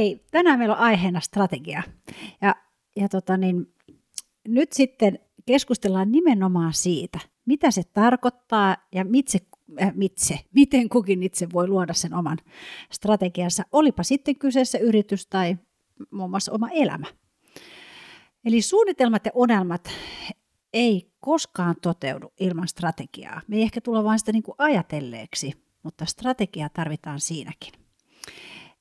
Hei, tänään meillä on aiheena strategia. Ja, ja tota niin, nyt sitten keskustellaan nimenomaan siitä, mitä se tarkoittaa ja mitse, äh, mitse, miten kukin itse voi luoda sen oman strategiansa, olipa sitten kyseessä yritys tai muun muassa oma elämä. Eli suunnitelmat ja unelmat ei koskaan toteudu ilman strategiaa. Me ei ehkä tulla vain sitä niin kuin ajatelleeksi, mutta strategiaa tarvitaan siinäkin.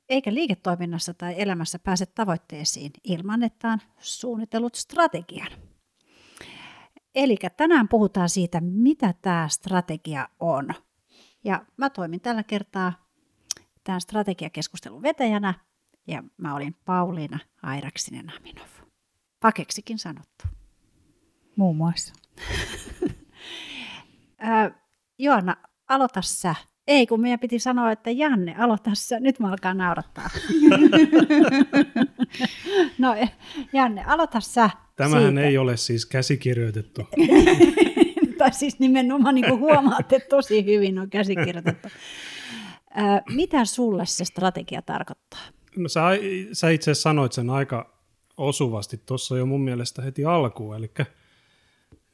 Eikä liiketoiminnassa tai elämässä pääse tavoitteisiin ilman, että on suunnitellut strategian. Eli tänään puhutaan siitä, mitä tämä strategia on. Ja mä toimin tällä kertaa tämän strategiakeskustelun vetäjänä ja mä olin Pauliina Airaksinen Aminov. Pakeksikin sanottu. Muun muassa. Joanna, aloita sä. Ei, kun meidän piti sanoa, että Janne, aloita sä. Nyt mä alkaa naurattaa. no, Janne, aloita sä. Tämähän siitä. ei ole siis käsikirjoitettu. tai siis nimenomaan niin kuin huomaatte, tosi hyvin on käsikirjoitettu. mitä sulle se strategia tarkoittaa? No sä, sä itse asiassa sanoit sen aika osuvasti tuossa jo mun mielestä heti alkuun, eli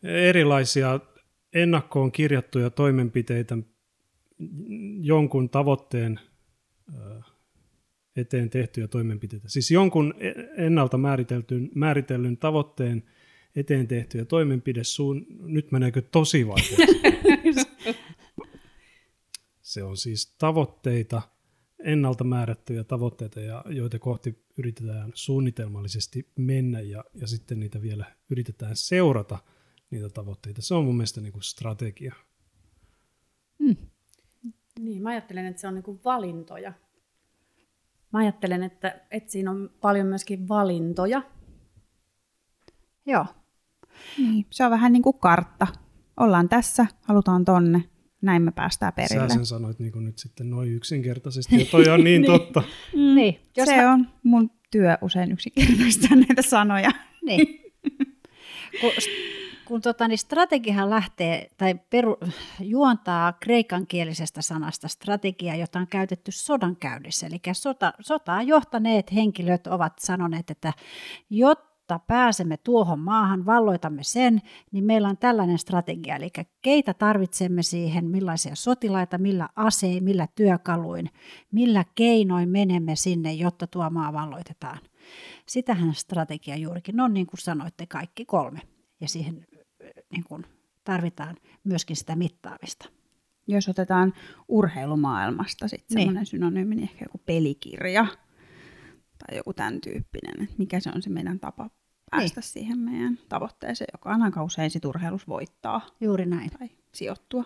erilaisia ennakkoon kirjattuja toimenpiteitä jonkun tavoitteen eteen tehtyjä toimenpiteitä. Siis jonkun e-, ennalta määriteltyn, määritellyn tavoitteen eteen tehtyjä toimenpide suun, nyt meneekö tosi vaikeaksi? Se on siis tavoitteita, ennalta määrättyjä tavoitteita, ja joita kohti yritetään suunnitelmallisesti mennä ja, ja sitten niitä vielä yritetään seurata – niitä tavoitteita. Se on mun mielestä niin kuin strategia. Mm. Niin, mä ajattelen, että se on niin kuin valintoja. Mä ajattelen, että, että siinä on paljon myöskin valintoja. Joo. Niin, se on vähän niin kuin kartta. Ollaan tässä, halutaan tonne, näin me päästään perille. Sä sen sanoit niin kuin nyt sitten noin yksinkertaisesti, ja toi on niin, niin. totta. Mm, niin. Jos se mä... on mun työ usein yksinkertaista näitä sanoja. Niin. Kun kun tota, niin strategiahan lähtee tai peru, juontaa kreikankielisestä sanasta strategia, jota on käytetty sodan käynnissä. Eli sota, sotaa johtaneet henkilöt ovat sanoneet, että jotta pääsemme tuohon maahan, valloitamme sen, niin meillä on tällainen strategia. Eli keitä tarvitsemme siihen, millaisia sotilaita, millä asein, millä työkaluin, millä keinoin menemme sinne, jotta tuo maa valloitetaan. Sitähän strategia juurikin on, niin kuin sanoitte, kaikki kolme. Ja siihen niin kuin tarvitaan myöskin sitä mittaamista. Jos otetaan urheilumaailmasta sitten niin. semmoinen synonyymi, niin ehkä joku pelikirja tai joku tämän tyyppinen, että mikä se on se meidän tapa päästä niin. siihen meidän tavoitteeseen, joka on aika usein sit urheilus voittaa. Juuri näin. Tai sijoittua.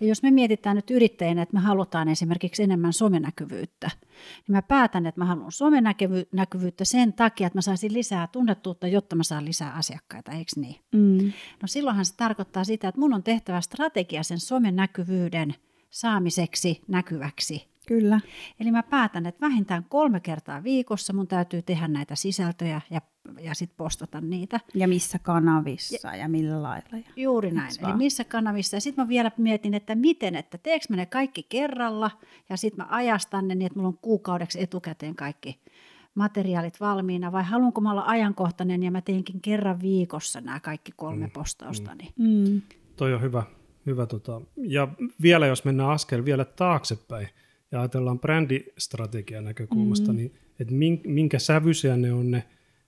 Ja jos me mietitään nyt yrittäjänä, että me halutaan esimerkiksi enemmän somenäkyvyyttä, niin mä päätän, että mä haluan somenäkyvyyttä sen takia, että mä saisin lisää tunnettuutta, jotta mä saan lisää asiakkaita, eikö niin? Mm. No silloinhan se tarkoittaa sitä, että mun on tehtävä strategia sen somenäkyvyyden saamiseksi näkyväksi Kyllä. Eli mä päätän, että vähintään kolme kertaa viikossa mun täytyy tehdä näitä sisältöjä ja, ja sitten postata niitä. Ja missä kanavissa ja, ja millä lailla. Ja juuri näin. Eli missä kanavissa. Ja sitten mä vielä mietin, että miten, että teekö mä ne kaikki kerralla ja sitten mä ajastan ne niin, että mulla on kuukaudeksi etukäteen kaikki materiaalit valmiina vai haluanko mä olla ajankohtainen ja mä teenkin kerran viikossa nämä kaikki kolme mm. postaustani. Mm. Toi on hyvä. hyvä tota. Ja vielä jos mennään askel vielä taaksepäin, ja ajatellaan brändistrategian näkökulmasta, mm. niin että minkä sävyisiä ne on ne,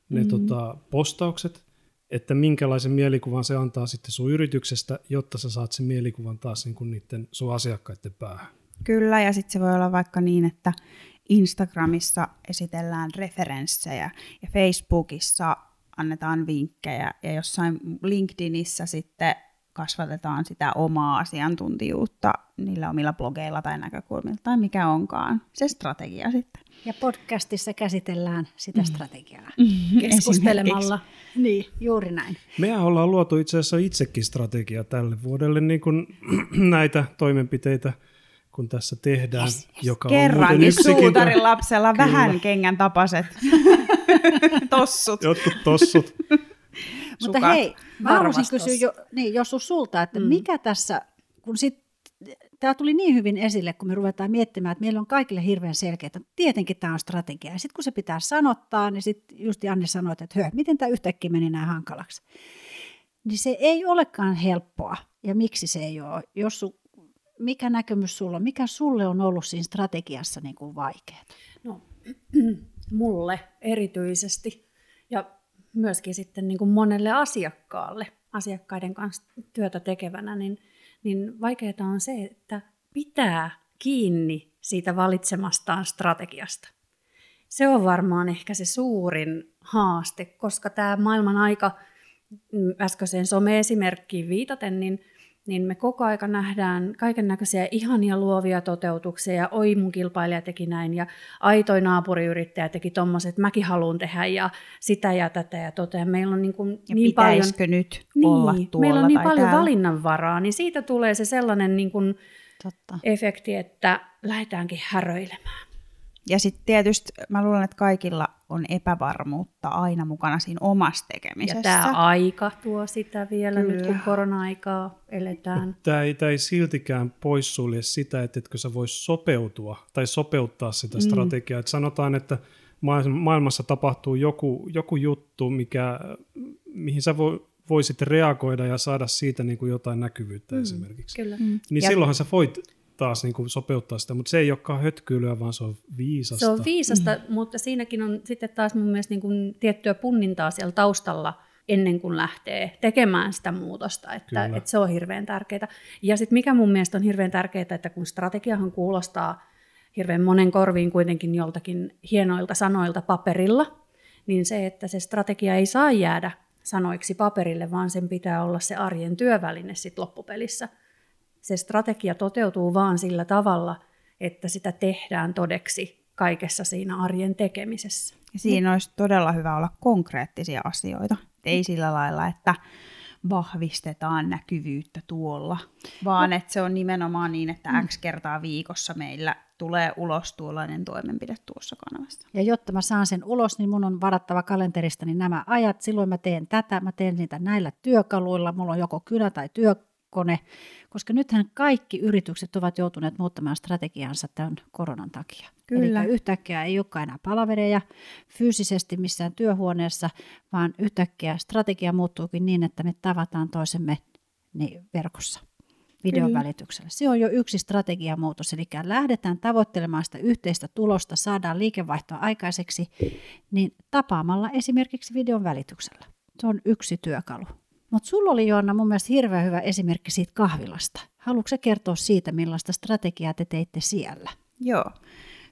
ne mm. tota, postaukset, että minkälaisen mielikuvan se antaa sitten sun yrityksestä, jotta sä saat sen mielikuvan taas niin kuin niiden sun asiakkaiden päähän. Kyllä, ja sitten se voi olla vaikka niin, että Instagramissa esitellään referenssejä ja Facebookissa annetaan vinkkejä ja jossain LinkedInissä sitten kasvatetaan sitä omaa asiantuntijuutta niillä omilla blogeilla tai näkökulmilla tai mikä onkaan se strategia sitten. Ja podcastissa käsitellään sitä mm. strategiaa keskustelemalla. Niin, juuri näin. Mehän ollaan luotu itse asiassa itsekin strategia tälle vuodelle niin kuin näitä toimenpiteitä kun tässä tehdään, yes, yes. joka Kerrankin on yksikin... suutarin lapsella Kyllä. vähän kengän tapaset tossut. Jotkut tossut. Mutta hei, mä haluaisin kysyä jo, niin, Josu sulta, että mm. mikä tässä, kun sit tämä tuli niin hyvin esille, kun me ruvetaan miettimään, että meillä on kaikille hirveän selkeä, että tietenkin tämä on strategia. Ja sitten kun se pitää sanottaa, niin sitten just Janne sanoi, että hö, miten tämä yhtäkkiä meni näin hankalaksi. Niin se ei olekaan helppoa. Ja miksi se ei ole? Jos su, mikä näkemys sulla on? Mikä sulle on ollut siinä strategiassa niin kuin vaikeaa? No, mulle erityisesti myöskin sitten niin kuin monelle asiakkaalle, asiakkaiden kanssa työtä tekevänä, niin, niin vaikeaa on se, että pitää kiinni siitä valitsemastaan strategiasta. Se on varmaan ehkä se suurin haaste, koska tämä maailman aika, mm, äskeiseen some-esimerkkiin viitaten, niin niin me koko aika nähdään kaiken näköisiä ihania luovia toteutuksia, ja oi mun kilpailija teki näin, ja aitoi naapuriyrittäjä teki tommoset, mäkin haluan tehdä, ja sitä ja tätä ja tota. meillä on niin, kuin ja niin paljon... nyt niin, olla tuolla Meillä on niin paljon täällä. valinnanvaraa, niin siitä tulee se sellainen niin kuin Totta. efekti, että lähdetäänkin häröilemään. Ja sitten tietysti mä luulen, että kaikilla on epävarmuutta aina mukana siinä omassa tekemisessä. Ja tämä aika tuo sitä vielä Kyllä. nyt, kun korona-aikaa eletään. Tämä ei, tämä ei siltikään poissulje sitä, että etkö sä vois sopeutua tai sopeuttaa sitä strategiaa. Et sanotaan, että maa- maailmassa tapahtuu joku, joku juttu, mikä, mihin sä vo, voisit reagoida ja saada siitä niin kuin jotain näkyvyyttä mm, esimerkiksi. Kyllä. Mm. Niin Ja- silloinhan sä voit taas niin kuin sopeuttaa sitä, mutta se ei olekaan hötkyilyä, vaan se on viisasta. Se on viisasta, mm. mutta siinäkin on sitten taas mun mielestä niin kuin tiettyä punnintaa siellä taustalla ennen kuin lähtee tekemään sitä muutosta, että, Kyllä. että se on hirveän tärkeää. Ja sitten mikä mun mielestä on hirveän tärkeää, että kun strategiahan kuulostaa hirveän monen korviin kuitenkin joltakin hienoilta sanoilta paperilla, niin se, että se strategia ei saa jäädä sanoiksi paperille, vaan sen pitää olla se arjen työväline sitten loppupelissä. Se strategia toteutuu vaan sillä tavalla, että sitä tehdään todeksi kaikessa siinä arjen tekemisessä. Ja siinä olisi todella hyvä olla konkreettisia asioita. Ei sillä lailla, että vahvistetaan näkyvyyttä tuolla, vaan että se on nimenomaan niin, että X kertaa viikossa meillä tulee ulos tuollainen toimenpide tuossa kanavassa. Ja jotta mä saan sen ulos, niin mun on varattava kalenteristani nämä ajat. Silloin mä teen tätä, mä teen niitä näillä työkaluilla. Mulla on joko kynä tai työkone, koska nythän kaikki yritykset ovat joutuneet muuttamaan strategiansa tämän koronan takia. Kyllä. Eli yhtäkkiä ei olekaan enää palavereja fyysisesti missään työhuoneessa, vaan yhtäkkiä strategia muuttuukin niin, että me tavataan toisemme niin verkossa videon Kyllä. välityksellä. Se on jo yksi strategiamuutos, eli lähdetään tavoittelemaan sitä yhteistä tulosta, saadaan liikevaihtoa aikaiseksi, niin tapaamalla esimerkiksi videon välityksellä. Se on yksi työkalu. Mutta sulla oli Joanna mun mielestä hirveän hyvä esimerkki siitä kahvilasta. Haluatko sä kertoa siitä, millaista strategiaa te teitte siellä? Joo.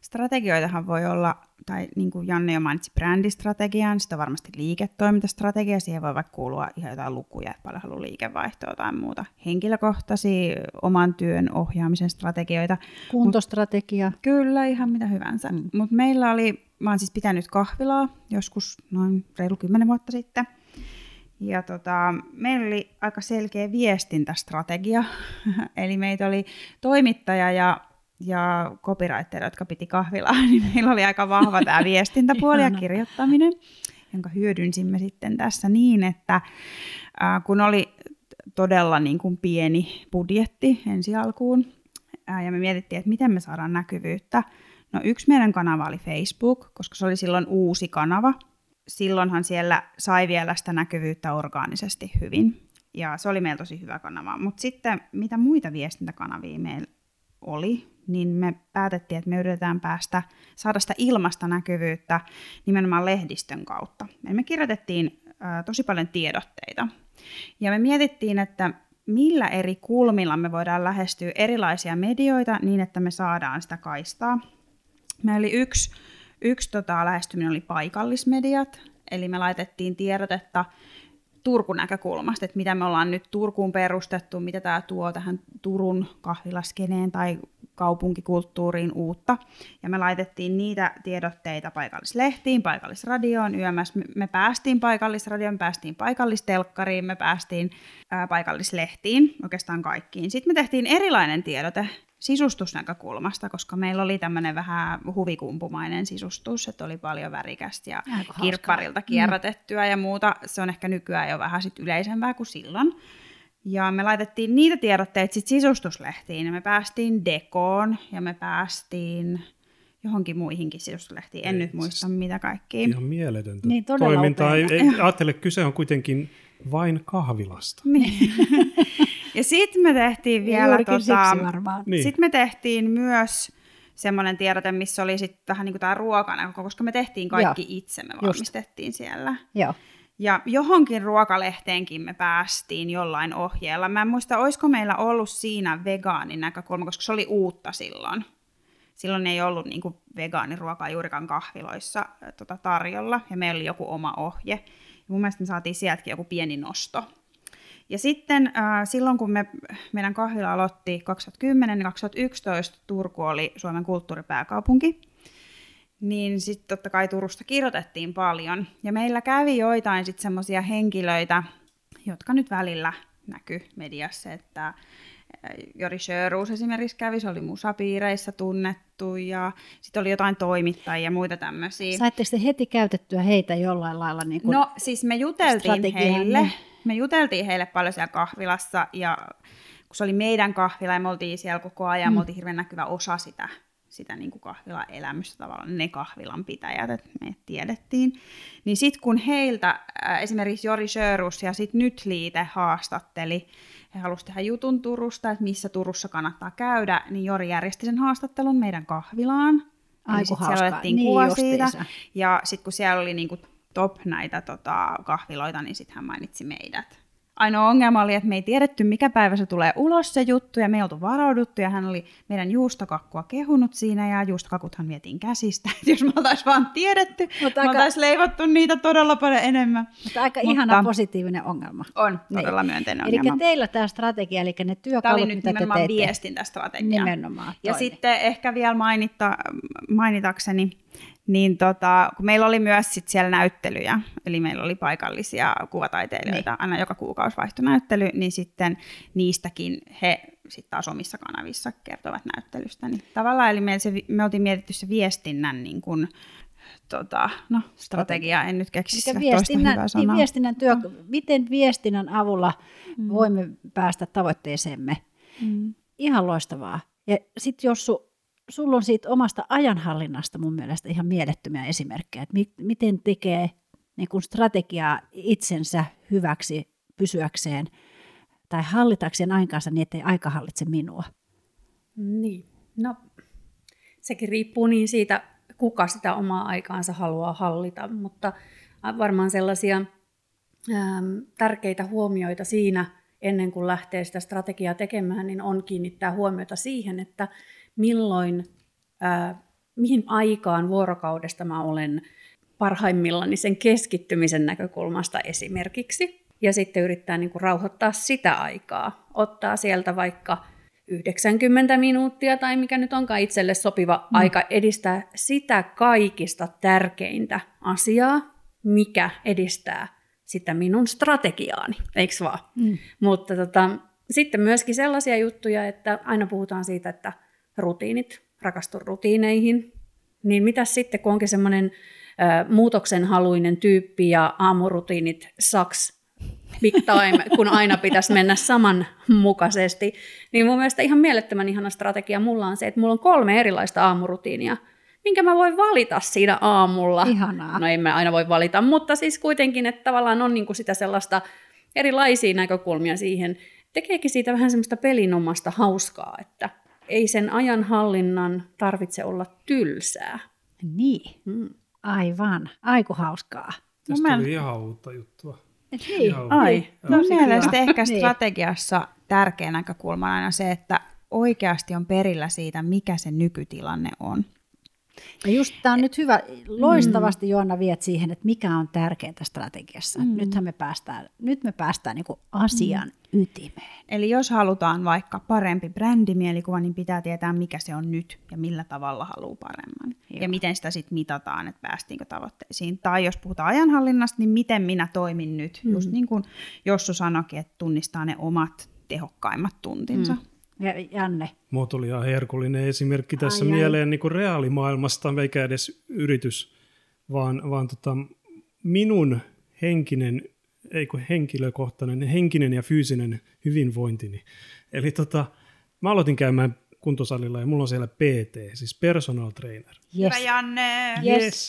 Strategioitahan voi olla, tai niin kuin Janne jo mainitsi brändistrategian, sitä on varmasti liiketoimintastrategia, siihen voi vaikka kuulua ihan jotain lukuja, että paljon haluaa liikevaihtoa tai muuta. Henkilökohtaisia oman työn ohjaamisen strategioita. Kuntostrategia. Kyllä, ihan mitä hyvänsä. Mm. Mutta meillä oli, mä oon siis pitänyt kahvilaa joskus noin reilu kymmenen vuotta sitten. Ja tota, meillä oli aika selkeä viestintästrategia. Eli meitä oli toimittaja ja, ja copywriter, jotka piti kahvilaa. Niin meillä oli aika vahva tämä viestintäpuoli ja kirjoittaminen, jonka hyödynsimme sitten tässä niin, että ää, kun oli todella niin kuin pieni budjetti ensi alkuun, ää, ja me mietittiin, että miten me saadaan näkyvyyttä. No yksi meidän kanava oli Facebook, koska se oli silloin uusi kanava. Silloinhan siellä sai vielä sitä näkyvyyttä orgaanisesti hyvin. Ja se oli meillä tosi hyvä kanava. Mutta sitten mitä muita viestintäkanavia meillä oli, niin me päätettiin, että me yritetään päästä, saada sitä ilmasta näkyvyyttä nimenomaan lehdistön kautta. Eli me kirjoitettiin ää, tosi paljon tiedotteita. Ja me mietittiin, että millä eri kulmilla me voidaan lähestyä erilaisia medioita niin, että me saadaan sitä kaistaa. Meillä oli yksi, yksi tota, lähestyminen oli paikallismediat, eli me laitettiin tiedotetta Turkun näkökulmasta, että mitä me ollaan nyt Turkuun perustettu, mitä tämä tuo tähän Turun kahvilaskeneen tai kaupunkikulttuuriin uutta. Ja me laitettiin niitä tiedotteita paikallislehtiin, paikallisradioon. Me, me päästiin paikallisradioon, me päästiin paikallistelkkariin, me päästiin ää, paikallislehtiin, oikeastaan kaikkiin. Sitten me tehtiin erilainen tiedote sisustusnäkökulmasta, koska meillä oli tämmöinen vähän huvikumpumainen sisustus, että oli paljon värikästä ja Aika hauskaa. kirpparilta kierrätettyä ja muuta. Se on ehkä nykyään jo vähän sit yleisempää kuin silloin. Ja me laitettiin niitä tiedotteita sitten sisustuslehtiin ja me päästiin Dekoon ja me päästiin johonkin muihinkin sisustuslehtiin. En Ei, nyt muista siis mitä kaikkia. Ihan mieletöntä Niin, toimintaa. Ei, ei, ajattele, kyse on kuitenkin vain kahvilasta. Niin. ja sitten me tehtiin vielä, tota. Niin. sitten me tehtiin myös semmoinen tiedote, missä oli sitten vähän niin kuin tämä ruokana, koska me tehtiin kaikki Joo. itse, me Just. valmistettiin siellä. Joo. Ja johonkin ruokalehteenkin me päästiin jollain ohjeella. Mä en muista, olisiko meillä ollut siinä vegaanin näkökulma, koska se oli uutta silloin. Silloin ei ollut niin kuin vegaaniruokaa juurikaan kahviloissa tota, tarjolla, ja meillä oli joku oma ohje. Ja mun mielestä me saatiin sieltäkin joku pieni nosto. Ja sitten äh, silloin, kun me, meidän kahvila aloitti 2010 ja 2011, Turku oli Suomen kulttuuripääkaupunki, niin sitten totta kai Turusta kirjoitettiin paljon. Ja meillä kävi joitain sitten semmoisia henkilöitä, jotka nyt välillä näkyy mediassa, että Jori Sjöruus esimerkiksi kävi, se oli musapiireissä tunnettu, ja sitten oli jotain toimittajia ja muita tämmöisiä. Saitteko te heti käytettyä heitä jollain lailla? Niin kuin, No siis me juteltiin heille, me juteltiin heille paljon siellä kahvilassa ja kun se oli meidän kahvila ja me oltiin siellä koko ajan, mm. me oltiin hirveän näkyvä osa sitä, sitä niin kuin kahvilan elämystä tavallaan, ne kahvilan pitäjät, että me tiedettiin. Niin sitten kun heiltä äh, esimerkiksi Jori Sjöruus ja sitten Nyt Liite haastatteli, he halusivat tehdä jutun Turusta, että missä Turussa kannattaa käydä, niin Jori järjesti sen haastattelun meidän kahvilaan. Ai, kun siellä otettiin Niin kuva siitä. Ja sitten kun siellä oli niinku top näitä tota, kahviloita, niin sitten hän mainitsi meidät. Ainoa ongelma oli, että me ei tiedetty, mikä päivä se tulee ulos se juttu, ja me ei oltu varauduttu, ja hän oli meidän juustokakkua kehunut siinä, ja juustokakuthan vietiin käsistä. Et jos me oltaisiin vaan tiedetty, Mutta me aika- oltaisiin leivottu niitä todella paljon enemmän. Mutta aika Mutta- ihana positiivinen ongelma. On Niin. todella myönteinen Eli ongelma. teillä tämä strategia, eli ne Tämä työkalut, oli nyt mitä te nimenomaan viestintästrategia. Nimenomaan. Ja toimi. sitten ehkä vielä mainitta, mainitakseni, niin tota, kun meillä oli myös sit siellä näyttelyjä, eli meillä oli paikallisia kuvataiteilijoita, Niin. aina joka kuukausi vaihtui näyttely, niin sitten niistäkin he sitten taas omissa kanavissa kertovat näyttelystä. Niin tavallaan, eli meillä se, me oltiin mietitty se viestinnän niin kun, tota, no, strategia, en nyt keksi Eli sitä toista viestinnän, hyvää niin viestinnän työ, miten viestinnän avulla mm. voimme päästä tavoitteeseemme. Mm. Ihan loistavaa. Ja sitten jos su, sulla on siitä omasta ajanhallinnasta mun mielestä ihan mielettömiä esimerkkejä, että mi, miten tekee niin kun strategiaa itsensä hyväksi pysyäkseen tai hallitakseen aikansa niin, ettei aika hallitse minua. Niin, no sekin riippuu niin siitä, kuka sitä omaa aikaansa haluaa hallita, mutta varmaan sellaisia äm, tärkeitä huomioita siinä ennen kuin lähtee sitä strategiaa tekemään, niin on kiinnittää huomiota siihen, että milloin, ää, mihin aikaan vuorokaudesta mä olen parhaimmillani sen keskittymisen näkökulmasta esimerkiksi. Ja sitten yrittää niin kuin rauhoittaa sitä aikaa. Ottaa sieltä vaikka 90 minuuttia tai mikä nyt onkaan itselle sopiva mm. aika edistää sitä kaikista tärkeintä asiaa, mikä edistää sitä minun strategiaani, eikö vaan? Mm. Mutta tota, sitten myöskin sellaisia juttuja, että aina puhutaan siitä, että rutiinit, rakastun rutiineihin, niin mitä sitten, kun onkin semmoinen muutoksenhaluinen tyyppi ja aamurutiinit saks big time, kun aina pitäisi mennä samanmukaisesti, niin mun mielestä ihan mielettömän ihana strategia mulla on se, että mulla on kolme erilaista aamurutiinia, minkä mä voin valita siinä aamulla. Ihanaa. No en mä aina voi valita, mutta siis kuitenkin, että tavallaan on niinku sitä sellaista erilaisia näkökulmia siihen. Tekeekin siitä vähän semmoista pelinomasta hauskaa, että ei sen ajanhallinnan tarvitse olla tylsää. Niin, Mm. aivan. Aiku hauskaa. Tästä Mä- tuli ihan uutta juttua. Niin. Ihan uutta. Ai, Tosi mun mielestä kiva. ehkä Niin. strategiassa tärkeä näkökulma on aina se, että oikeasti on perillä siitä, mikä se nykytilanne on. Ja just tämä on nyt hyvä, loistavasti Joanna viet siihen, että mikä on tärkeintä strategiassa. Mm. Nythän me päästään, nyt me päästään niin asian mm. ytimeen. Eli jos halutaan vaikka parempi brändimielikuva, niin pitää tietää, mikä se on nyt ja millä tavalla haluaa paremman. Joo. Ja miten sitä sitten mitataan, että päästiinkö tavoitteisiin. Tai jos puhutaan ajanhallinnasta, niin miten minä toimin nyt. Mm. Just niin kuin Jossu sanoikin, että tunnistaa ne omat tehokkaimmat tuntinsa. Mm. Ja Janne, Mulla tuli ihan herkullinen esimerkki tässä Ai, ai. mieleen niin kuin reaalimaailmasta, eikä edes yritys, vaan, vaan tota, minun henkinen ei kun henkilökohtainen, henkinen ja fyysinen hyvinvointini. Eli tota, mä aloitin käymään kuntosalilla ja mulla on siellä PT, siis personal trainer. Yes. Hyvä Janne! Yes.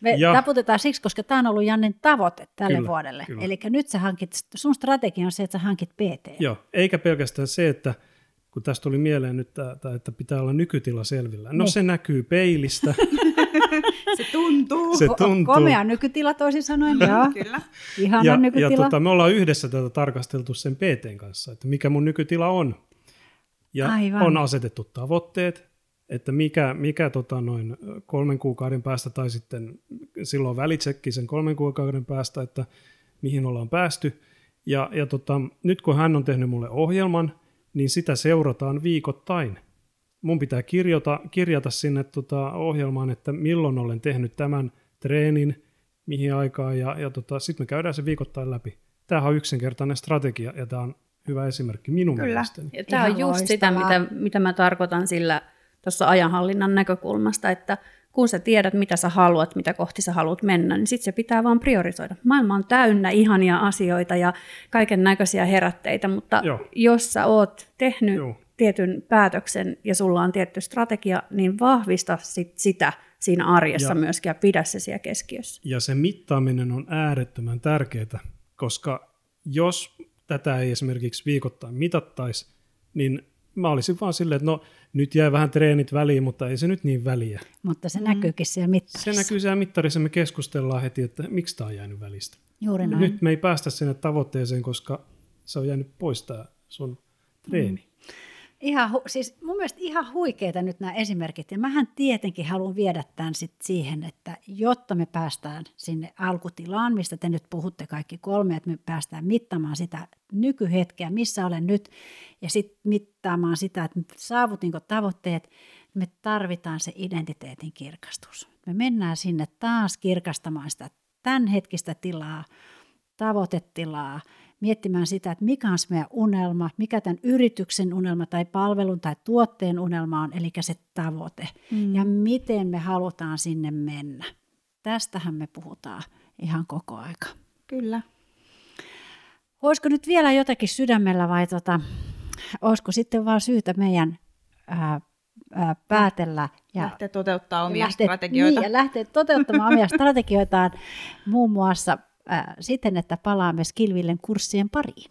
Me Ja- taputetaan siksi, koska tämä on ollut Jannen tavoite tälle Kyllä, vuodelle. kyllä. Eli nyt sä hankit, sun strategia on se, että sä hankit PT. Joo, eikä pelkästään se, että kun tästä tuli mieleen nyt, tää, tää, että pitää olla nykytila selvillä. No Niin. se näkyy peilistä, Se tuntuu. se Ko- tuntuu. Komea nykytila toisin sanoen, joo. Kyllä. Ihana ja, ja nykytila. tota, me ollaan yhdessä tätä tarkasteltu sen PTn kanssa, että mikä mun nykytila on. Ja Aivan. on asetettu tavoitteet, että mikä, mikä tota noin kolmen kuukauden päästä tai sitten silloin välitsekki sen kolmen kuukauden päästä, että mihin ollaan päästy. Ja, ja tota, nyt kun hän on tehnyt mulle ohjelman, niin sitä seurataan viikoittain. Mun pitää kirjata, kirjata sinne tota ohjelmaan, että milloin olen tehnyt tämän treenin, mihin aikaan, ja, ja tota, sitten me käydään se viikoittain läpi. Tämähän on yksinkertainen strategia, ja tämä on hyvä esimerkki minun Kyllä. mielestäni. Ja tämä on Ihan just sitä, loistavaa. mitä, mitä mä tarkoitan sillä tuossa ajanhallinnan näkökulmasta, että kun sä tiedät, mitä sä haluat, mitä kohti sä haluat mennä, niin sitten se pitää vaan priorisoida. Maailma on täynnä ihania asioita ja kaiken näköisiä herätteitä, mutta Joo. jos sä oot tehnyt Joo. tietyn päätöksen ja sulla on tietty strategia, niin vahvista sit sitä siinä arjessa Ja- myöskin ja pidä se siellä keskiössä. Ja se mittaaminen on äärettömän tärkeää, koska jos tätä ei esimerkiksi viikoittain mitattaisi, niin mä olisin vaan silleen, että no nyt jää vähän treenit väliin, mutta ei se nyt niin väliä. Mutta se näkyykin siellä mittarissa. Se näkyy siellä mittarissa, me keskustellaan heti, että miksi tämä on jäänyt välistä. Juuri näin. Nyt me ei päästä sinne tavoitteeseen, koska se on jäänyt pois tämä sun treeni. Ihan, hu- siis mun mielestä ihan huikeita nyt nämä esimerkit. Ja mähän tietenkin haluan viedä tämän sit siihen, että jotta me päästään sinne alkutilaan, mistä te nyt puhutte kaikki kolme, että me päästään mittaamaan sitä nykyhetkeä, missä olen nyt, ja sitten mittaamaan sitä, että saavutinko tavoitteet, me tarvitaan se identiteetin kirkastus. Me mennään sinne taas kirkastamaan sitä tämänhetkistä tilaa, tavoitetilaa, miettimään sitä, että mikä on se meidän unelma, mikä tämän yrityksen unelma tai palvelun tai tuotteen unelma on, eli se tavoite, mm. ja miten me halutaan sinne mennä. Tästähän me puhutaan ihan koko aika. Kyllä. Olisiko nyt vielä jotakin sydämellä vai tota, olisiko sitten vaan syytä meidän ää, ää, päätellä ja Lähtee toteuttaa omia lähteä, strategioita. Niin, ja lähteä toteuttamaan omia strategioitaan muun muassa ää, siten, että palaamme Skillvillen kurssien pariin.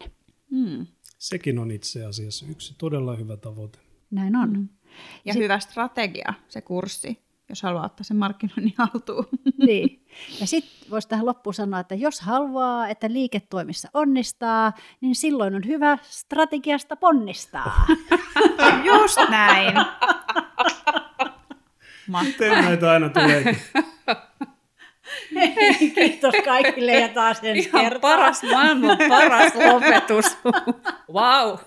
Mm. Sekin on itse asiassa yksi todella hyvä tavoite. Näin on. Mm. Ja hyvä strategia, se kurssi, jos haluaa ottaa sen markkinoinnin haltuun. Niin. Ja sitten voisi tähän loppuun sanoa, että jos haluaa, että liiketoimissa onnistaa, niin silloin on hyvä strategiasta ponnistaa. Just näin. Mahtavaa. Miten näitä aina Niin, kiitos kaikille ja taas ensi Ihan kertaa. paras maailman paras lopetus. wow.